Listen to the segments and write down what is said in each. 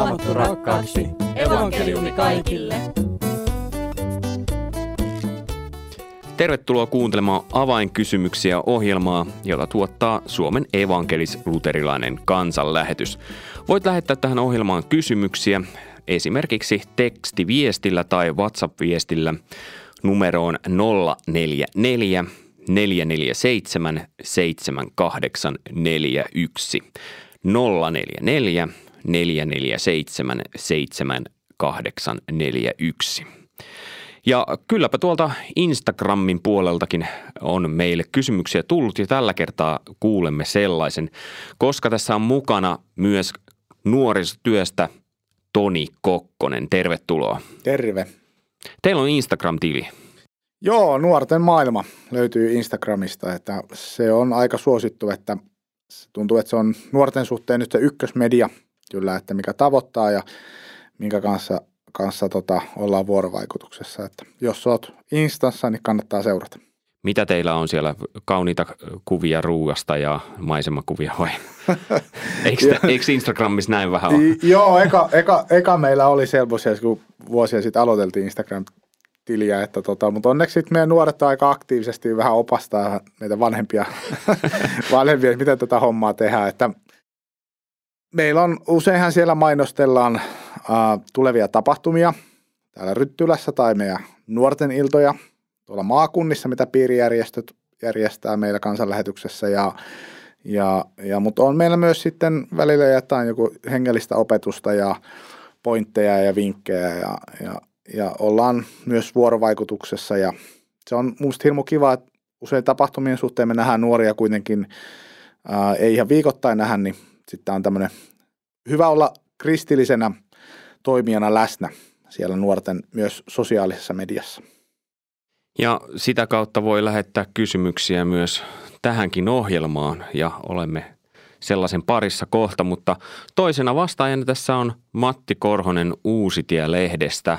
raamattu rakkaaksi. Evankeliumi kaikille. Tervetuloa kuuntelemaan avainkysymyksiä ohjelmaa, jota tuottaa Suomen evankelis-luterilainen kansanlähetys. Voit lähettää tähän ohjelmaan kysymyksiä esimerkiksi tekstiviestillä tai WhatsApp-viestillä numeroon 044 447 7841. 044 447 7841. Ja kylläpä tuolta Instagramin puoleltakin on meille kysymyksiä tullut ja tällä kertaa kuulemme sellaisen, koska tässä on mukana myös nuorisotyöstä Toni Kokkonen. Tervetuloa. Terve. Teillä on Instagram-tili. Joo, nuorten maailma löytyy Instagramista, että se on aika suosittu, että tuntuu, että se on nuorten suhteen nyt se ykkösmedia kyllä, että mikä tavoittaa ja minkä kanssa, kanssa tota, ollaan vuorovaikutuksessa. Että jos oot Instassa, niin kannattaa seurata. Mitä teillä on siellä? Kauniita kuvia ruuasta ja maisemakuvia vai? eikö, eikö Instagramissa näin vähän ole? Joo, eka, eka, eka meillä oli selvoisia, kun vuosia sitten aloiteltiin Instagram tiliä, että tota, mutta onneksi sitten meidän nuoret aika aktiivisesti vähän opastaa meitä vanhempia, vanhempia miten tätä hommaa tehdään, että meillä on, useinhan siellä mainostellaan äh, tulevia tapahtumia täällä Ryttylässä tai meidän nuorten iltoja tuolla maakunnissa, mitä piirijärjestöt järjestää meillä kansanlähetyksessä. Ja ja, ja, mutta on meillä myös sitten välillä jotain joku hengellistä opetusta ja pointteja ja vinkkejä ja, ja, ja ollaan myös vuorovaikutuksessa. Ja se on musta hirmu kiva, että usein tapahtumien suhteen me nähdään nuoria kuitenkin, ää, ei ihan viikoittain nähdä, niin sitten on tämmöinen hyvä olla kristillisenä toimijana läsnä siellä nuorten myös sosiaalisessa mediassa. Ja sitä kautta voi lähettää kysymyksiä myös tähänkin ohjelmaan ja olemme sellaisen parissa kohta, mutta toisena vastaajana tässä on Matti Korhonen Uusitie-lehdestä,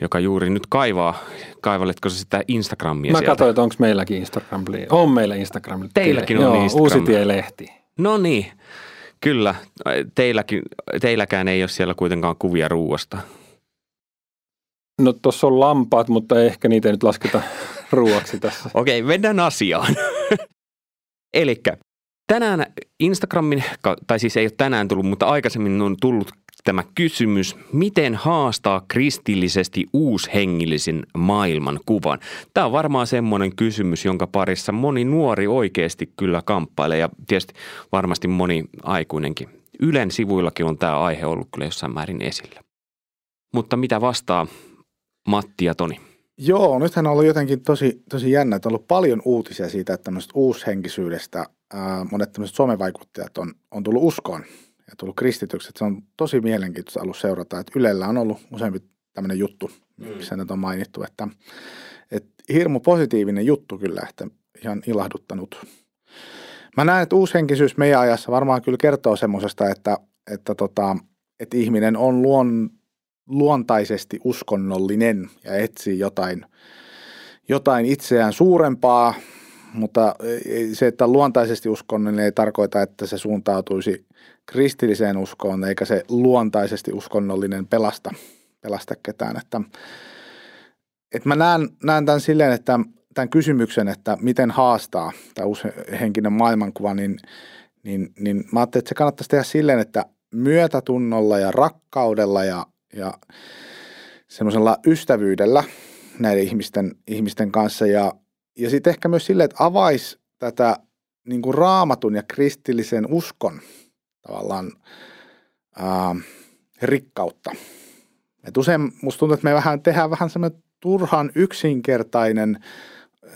joka juuri nyt kaivaa. Kaivalletko se sitä Instagramia Mä sieltä? katsoin, että onko meilläkin Instagram. On meillä Instagram. Teilläkin on Joo, Instagram. Uusitie-lehti. No niin, kyllä. Teilläkin, teilläkään ei ole siellä kuitenkaan kuvia ruuasta. No tuossa on lampaat, mutta ehkä niitä ei nyt lasketa ruuaksi tässä. Okei, mennään asiaan. Eli tänään Instagramin, tai siis ei ole tänään tullut, mutta aikaisemmin on tullut tämä kysymys, miten haastaa kristillisesti uushengillisen maailman kuvan. Tämä on varmaan semmoinen kysymys, jonka parissa moni nuori oikeasti kyllä kamppailee ja tietysti varmasti moni aikuinenkin. Ylen sivuillakin on tämä aihe ollut kyllä jossain määrin esillä. Mutta mitä vastaa Matti ja Toni? Joo, nythän on ollut jotenkin tosi, tosi jännä, että on ollut paljon uutisia siitä, että tämmöisestä uushenkisyydestä ää, monet tämmöiset somevaikuttajat on, on tullut uskoon ja tullut kristityksi. Se on tosi mielenkiintoista ollut seurata, että Ylellä on ollut useampi tämmöinen juttu, missä nyt on mainittu, että, että hirmu positiivinen juttu kyllä, että ihan ilahduttanut. Mä näen, että uushenkisyys meidän ajassa varmaan kyllä kertoo semmoisesta, että, että, tota, että ihminen on luon, luontaisesti uskonnollinen ja etsii jotain, jotain itseään suurempaa, mutta se, että luontaisesti uskonnollinen ei tarkoita, että se suuntautuisi kristilliseen uskoon, eikä se luontaisesti uskonnollinen pelasta, pelasta ketään. Että, että mä näen, näen tämän silleen, että tämän kysymyksen, että miten haastaa tämä henkinen maailmankuva, niin, niin, niin mä ajattelin, että se kannattaisi tehdä silleen, että myötätunnolla ja rakkaudella ja ja semmoisella ystävyydellä näiden ihmisten, ihmisten kanssa ja, ja sitten ehkä myös silleen, että avaisi tätä niin kuin raamatun ja kristillisen uskon tavallaan ää, rikkautta. Et usein musta tuntuu, että me vähän tehdään vähän semmoinen turhan yksinkertainen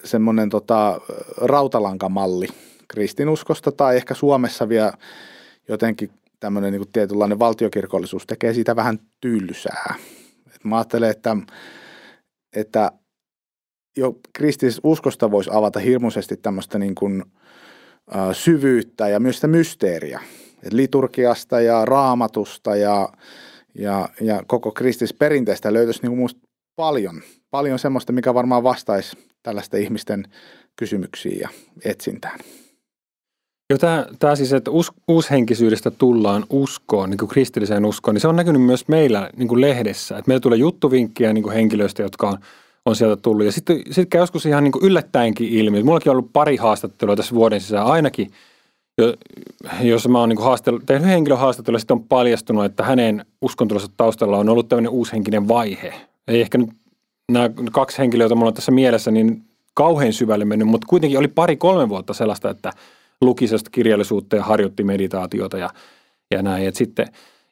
semmoinen tota, rautalankamalli kristinuskosta tai ehkä Suomessa vielä jotenkin tämmöinen niin tietynlainen valtiokirkollisuus tekee siitä vähän tyylysää. Et mä ajattelen, että, että jo kristillisestä uskosta voisi avata hirmuisesti tämmöistä niin kuin, ä, syvyyttä ja myös sitä mysteeriä. Et liturgiasta ja raamatusta ja, ja, ja koko perinteestä löytyisi niin kuin paljon, paljon semmoista, mikä varmaan vastaisi tällaisten ihmisten kysymyksiin ja etsintään. Joo, tämä, tämä siis, että us, uushenkisyydestä tullaan uskoon, niin kuin kristilliseen uskoon, niin se on näkynyt myös meillä niin kuin lehdessä. Että meillä tulee juttuvinkkiä niin kuin henkilöistä, jotka on, on sieltä tullut. Ja sitten, sitten käy joskus ihan niin kuin yllättäenkin ilmi. Mullakin on ollut pari haastattelua tässä vuoden sisään ainakin, jos mä oon niin haastellut, tehnyt henkilöhaastattelua, sitten on paljastunut, että hänen uskontollisessa taustalla on ollut tämmöinen uushenkinen vaihe. Ei ehkä nyt nämä kaksi henkilöä, joita mulla on tässä mielessä, niin kauhean syvälle mennyt, mutta kuitenkin oli pari-kolme vuotta sellaista, että luki kirjallisuutta ja harjoitti meditaatiota ja, ja näin. Et sitten,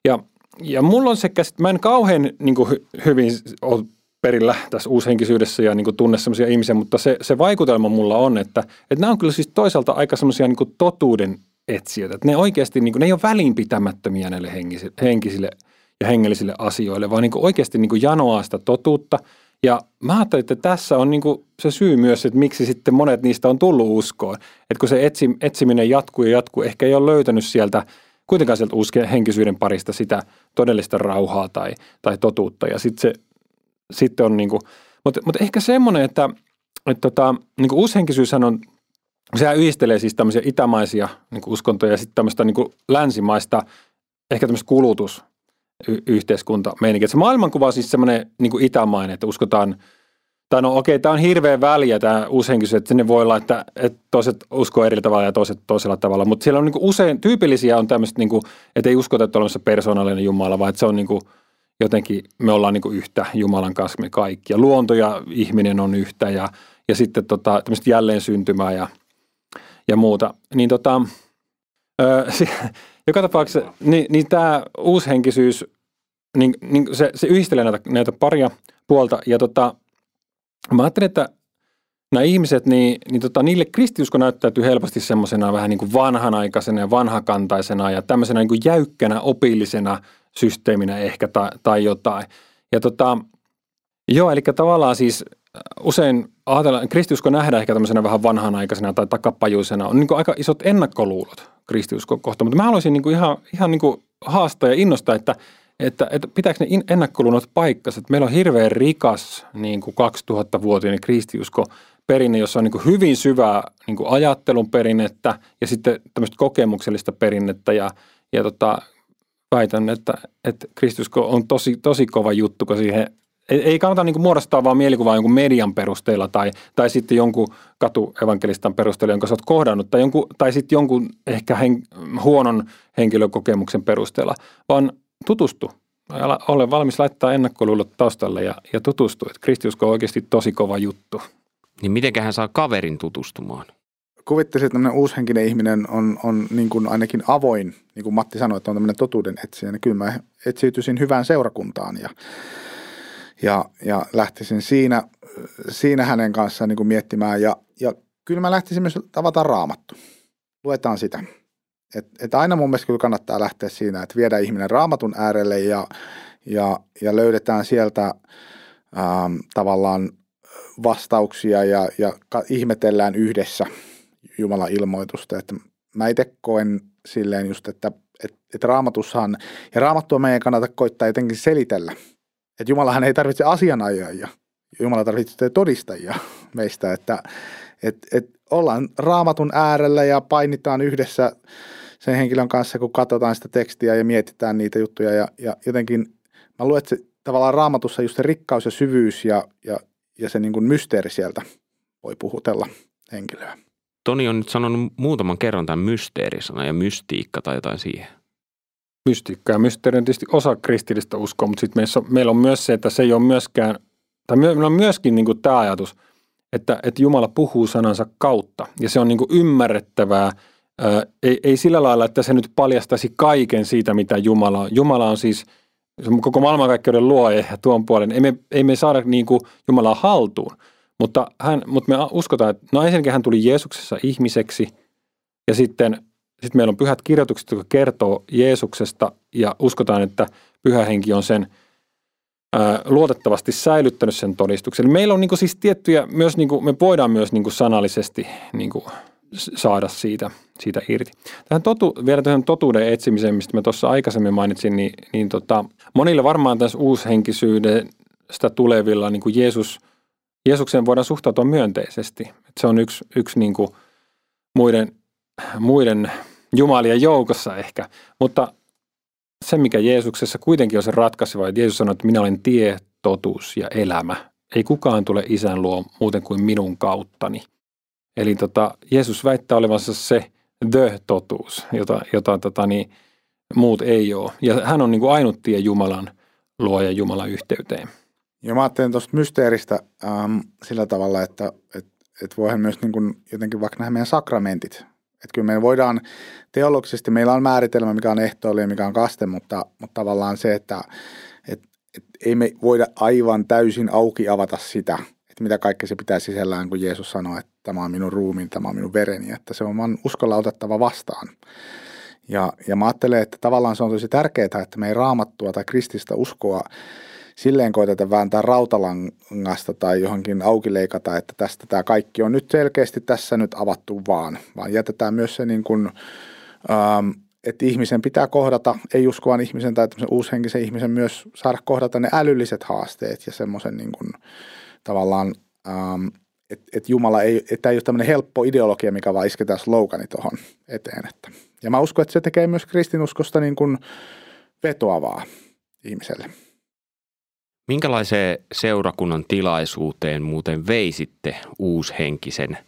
ja, ja mulla on se käsit, mä en kauhean niin kuin, hyvin ole perillä tässä uushenkisyydessä ja niin kuin tunne sellaisia ihmisiä, mutta se, se vaikutelma mulla on, että, että nämä on kyllä siis toisaalta aika semmoisia niin totuuden etsijöitä. Että ne oikeasti, niin kuin, ne ei ole välinpitämättömiä näille henkisille, henkisille ja hengellisille asioille, vaan niin kuin oikeasti niin kuin janoaa sitä totuutta. Ja mä ajattelin, että tässä on niin kuin se syy myös, että miksi sitten monet niistä on tullut uskoon. Että kun se etsi, etsiminen jatkuu ja jatkuu, ehkä ei ole löytänyt sieltä kuitenkaan sieltä uskeen henkisyyden parista sitä todellista rauhaa tai, tai totuutta. Ja sitten se sitten on niin kuin, mutta, mutta ehkä semmoinen, että, että tota, niin kuin uushenkisyyshän on, sehän yhdistelee siis tämmöisiä itämaisia niin kuin uskontoja ja sitten tämmöistä niin kuin länsimaista, ehkä tämmöistä kulutus yhteiskunta. Se maailmankuva on siis semmoinen niin kuin itämainen, että uskotaan, tai no okei, tämä on hirveän väliä tämä uushenkisyys, että sinne voi olla, että, että toiset uskoo eri tavalla ja toiset toisella tavalla, mutta siellä on niin kuin usein, tyypillisiä on tämmöistä, niin kuin, että ei uskota, että on olemassa persoonallinen Jumala, vaan että se on niin kuin – jotenkin me ollaan niin yhtä Jumalan kanssa me kaikki. Ja luonto ja ihminen on yhtä ja, ja sitten tota, tämmöistä jälleen syntymää ja, ja muuta. Niin tota, ö, joka tapauksessa niin, niin tämä uushenkisyys, niin, niin se, se yhdistelee näitä, näitä paria puolta. Ja tota, mä ajattelin, että nämä ihmiset, niin, niin tota, niille kristiusko näyttäytyy helposti semmoisena vähän niin kuin vanhanaikaisena ja vanhakantaisena ja tämmöisenä niin kuin jäykkänä opillisena – systeeminä ehkä tai, tai jotain. Ja tota, joo, eli tavallaan siis äh, usein ajatellaan, kristiusko nähdään ehkä tämmöisenä vähän vanhanaikaisena tai takapajuisena. On niin aika isot ennakkoluulot kristiusko kohta, mutta mä haluaisin niin ihan, ihan niin haastaa ja innostaa, että, että, että pitääkö ne ennakkoluulot paikkansa. Että meillä on hirveän rikas niin kuin 2000-vuotinen kristiusko perinne, jossa on niin hyvin syvää niin ajattelun perinnettä ja sitten tämmöistä kokemuksellista perinnettä ja, ja tota, väitän, että, että kristusko on tosi, tosi kova juttu, kun siihen ei, kannata niin muodostaa vaan mielikuvaa jonkun median perusteella tai, tai sitten jonkun katuevankelistan perusteella, jonka sä oot kohdannut, tai, jonkun, tai sitten jonkun ehkä hen, huonon henkilökokemuksen perusteella, vaan tutustu. Ole valmis laittaa ennakkoluulot taustalle ja, ja tutustu, että kristiusko on oikeasti tosi kova juttu. Niin mitenköhän saa kaverin tutustumaan? Kuvittelisin, että tämmöinen uushenkinen ihminen on, on niin kuin ainakin avoin, niin kuin Matti sanoi, että on tämmöinen totuuden etsijä, niin kyllä mä etsiytyisin hyvään seurakuntaan ja, ja, ja lähtisin siinä, siinä hänen kanssaan niin kuin miettimään ja, ja kyllä mä lähtisin myös tavata raamattu. Luetaan sitä. Et, et aina mun mielestä kyllä kannattaa lähteä siinä, että viedään ihminen raamatun äärelle ja, ja, ja löydetään sieltä ähm, tavallaan vastauksia ja, ja ihmetellään yhdessä – Jumalan ilmoitusta. Että mä itse koen silleen just, että, että, että raamatussahan, ja raamattua meidän kannata koittaa jotenkin selitellä. Että Jumalahan ei tarvitse asianajajia, Jumala tarvitsee todistajia meistä, että että että ollaan raamatun äärellä ja painitaan yhdessä sen henkilön kanssa, kun katsotaan sitä tekstiä ja mietitään niitä juttuja. Ja, ja jotenkin mä luulen, että se, tavallaan raamatussa just se rikkaus ja syvyys ja, ja, ja se niin kuin mysteeri sieltä voi puhutella henkilöä. Toni on nyt sanonut muutaman kerran tämän mysteerisana ja mystiikka tai jotain siihen. Mystiikka ja mysteeri on tietysti osa kristillistä uskoa, mutta sitten meillä on myös se, että se ei ole myöskään, tai meillä on myöskin niin kuin tämä ajatus, että, että Jumala puhuu sanansa kautta ja se on niin kuin ymmärrettävää, ää, ei, ei sillä lailla, että se nyt paljastaisi kaiken siitä, mitä Jumala on. Jumala on siis koko maailmankaikkeuden luoja ja tuon puolen. Ei me, ei me saada niin kuin Jumalaa haltuun, mutta, hän, mutta me uskotaan, että no ensinnäkin hän tuli Jeesuksessa ihmiseksi ja sitten, sitten meillä on pyhät kirjoitukset, jotka kertoo Jeesuksesta ja uskotaan, että pyhä henki on sen ää, luotettavasti säilyttänyt sen todistuksen. Eli meillä on niin kuin siis tiettyjä, myös niin kuin, me voidaan myös niin kuin sanallisesti niin kuin saada siitä, siitä irti. Tähän totu, vielä tähän totuuden etsimiseen, mistä mä tuossa aikaisemmin mainitsin, niin, niin tota, monille varmaan tässä uushenkisyydestä tulevilla niin kuin Jeesus – Jeesukseen voidaan suhtautua myönteisesti. Että se on yksi, yksi niin kuin muiden muiden jumalien joukossa ehkä. Mutta se, mikä Jeesuksessa kuitenkin on se ratkaiseva, että Jeesus sanoi, että minä olen tie, totuus ja elämä. Ei kukaan tule isän luo muuten kuin minun kauttani. Eli tota, Jeesus väittää olevansa se the-totuus, jota, jota tota, niin, muut ei ole. Ja hän on niin kuin ainut tie Jumalan luo ja Jumalan yhteyteen. Ja mä ajattelen tuosta mysteeristä ähm, sillä tavalla, että et, et voihan myös niin kuin jotenkin vaikka nämä meidän sakramentit. Että kyllä me voidaan teologisesti, meillä on määritelmä, mikä on ehtoollinen ja mikä on kaste, mutta, mutta tavallaan se, että et, et ei me voida aivan täysin auki avata sitä, että mitä kaikkea se pitää sisällään, kun Jeesus sanoi, että tämä on minun ruumiin, tämä on minun vereni, että se on vaan uskolla otettava vastaan. Ja, ja mä ajattelen, että tavallaan se on tosi tärkeää, että me ei raamattua tai krististä uskoa silleen koiteta vääntää rautalangasta tai johonkin auki leikata, että tästä tämä kaikki on nyt selkeästi tässä nyt avattu vaan, vaan jätetään myös se niin kuin, ähm, että ihmisen pitää kohdata, ei uskovan ihmisen tai uushenkisen ihmisen myös saada kohdata ne älylliset haasteet ja semmoisen niin kuin, tavallaan, ähm, että et Jumala ei, että ei ole tämmöinen helppo ideologia, mikä vaan isketään slogani tuohon eteen. Että. Ja mä uskon, että se tekee myös kristinuskosta niin kuin vetoavaa ihmiselle. Minkälaiseen seurakunnan tilaisuuteen muuten veisitte uushenkisen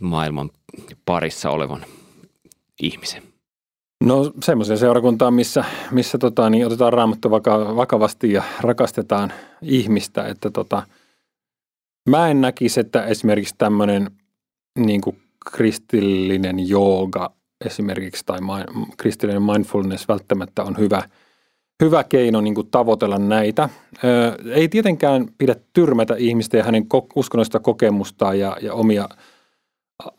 maailman parissa olevan ihmisen? No semmoiseen seurakuntaan, missä, missä tota, niin otetaan raamattu vaka, vakavasti ja rakastetaan ihmistä. Että tota, mä en näkisi, että esimerkiksi tämmöinen niin kristillinen jooga esimerkiksi tai ma- kristillinen mindfulness välttämättä on hyvä – hyvä keino niin kuin tavoitella näitä. Ö, ei tietenkään pidä tyrmätä ihmistä ja hänen uskonnollista kokemustaan ja, ja omia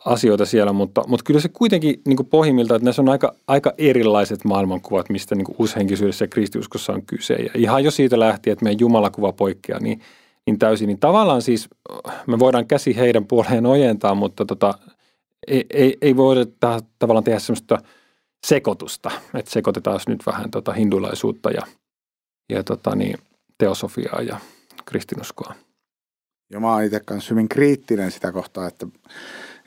asioita siellä, mutta, mutta kyllä se kuitenkin niin kuin pohjimmilta, että näissä on aika, aika erilaiset maailmankuvat, mistä niin uushenkisyydessä ja kristiuskossa on kyse. Ja ihan jo siitä lähtien, että meidän jumalakuva poikkeaa niin, niin täysin, niin tavallaan siis me voidaan käsi heidän puoleen ojentaa, mutta tota, ei, ei, ei voida tavallaan tehdä semmoista – sekoitusta. Että sekoitetaan nyt vähän tota hindulaisuutta ja, ja tota niin, teosofiaa ja kristinuskoa. Ja mä oon itse kanssa hyvin kriittinen sitä kohtaa, että,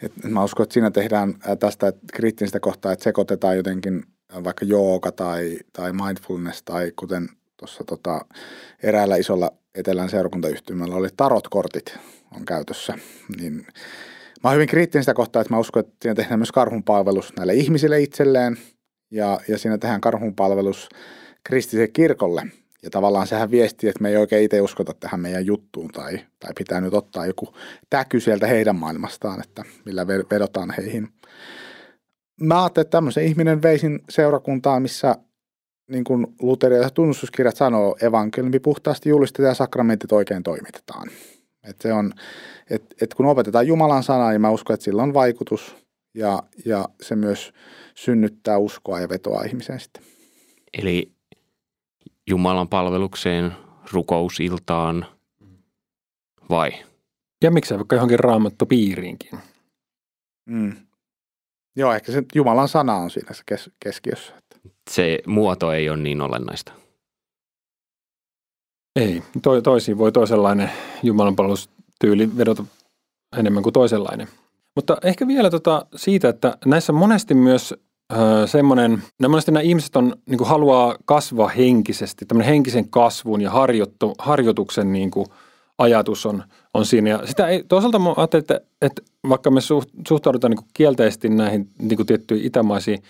että mä uskon, että siinä tehdään tästä kriittinen sitä kohtaa, että sekoitetaan jotenkin vaikka jooga tai, tai mindfulness tai kuten tuossa tota, eräällä isolla etelän seurakuntayhtymällä oli tarotkortit on käytössä, niin Mä oon hyvin kriittinen sitä kohtaa, että mä uskon, että siinä tehdään myös karhunpalvelus näille ihmisille itselleen ja, ja siinä tehdään karhunpalvelus kristilliselle kirkolle. Ja tavallaan sehän viestii, että me ei oikein itse uskota tähän meidän juttuun tai, tai pitää nyt ottaa joku täky sieltä heidän maailmastaan, että millä vedotaan heihin. Mä ajattelin, että tämmöisen ihminen veisin seurakuntaan, missä niin kuin Luteri ja tunnustuskirjat sanoo, evankeliumi puhtaasti julistetaan ja sakramentit oikein toimitetaan. Et se on, et, et kun opetetaan Jumalan sanaa, niin mä uskon, että sillä on vaikutus ja, ja se myös synnyttää uskoa ja vetoa ihmiseen sitten. Eli Jumalan palvelukseen, rukousiltaan vai? Ja miksei vaikka johonkin raamattopiiriinkin. Mm. Joo, ehkä se Jumalan sana on siinä se kes- keskiössä. Se muoto ei ole niin olennaista. Ei, to, toisiin voi toisenlainen jumalanpalvelustyyli vedota enemmän kuin toisenlainen. Mutta ehkä vielä tota siitä, että näissä monesti myös öö, semmoinen, monesti nämä ihmiset on, niin kuin haluaa kasvaa henkisesti, tämmöinen henkisen kasvun ja harjoittu, harjoituksen niin kuin ajatus on, on siinä. Ja sitä ei, toisaalta mä ajattelin, että, että vaikka me suhtaudutaan niin kuin kielteisesti näihin niin kuin tiettyihin itämaisiin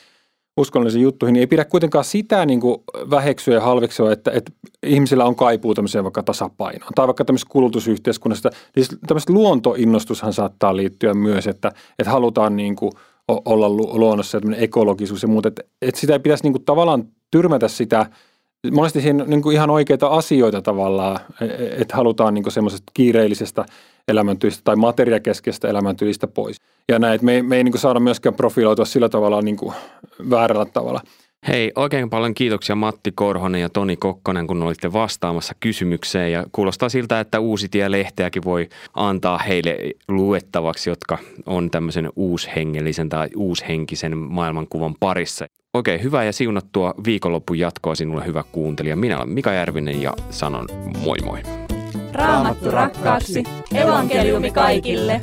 uskonnollisiin juttuihin, niin ei pidä kuitenkaan sitä niin kuin väheksyä ja halveksua, että, että ihmisillä on kaipuu tämmöiseen vaikka tasapainoon. Tai vaikka tämmöisessä kulutusyhteiskunnassa, niin tämmöistä luontoinnostushan saattaa liittyä myös, että, että halutaan niin kuin olla luonnossa tämmöinen ekologisuus ja muuta. Että, että sitä ei pitäisi niin kuin tavallaan tyrmätä sitä, monesti siinä niin ihan oikeita asioita tavallaan, e, e, että halutaan niin semmoisesta kiireellisestä elämäntyylistä tai materiakeskeistä elämäntyylistä pois. Ja näin, että me ei, me ei niin saada myöskään profiloitua sillä tavalla niin väärällä tavalla. Hei, oikein paljon kiitoksia Matti Korhonen ja Toni Kokkonen, kun olitte vastaamassa kysymykseen. Ja kuulostaa siltä, että Uusitie-lehteäkin voi antaa heille luettavaksi, jotka on tämmöisen uushengellisen tai uushenkisen maailmankuvan parissa. Oikein hyvää ja siunattua viikonloppun jatkoa sinulle hyvä kuuntelija. Minä olen Mika Järvinen ja sanon moi moi. Raamattu rakkaaksi, evankeliumi kaikille.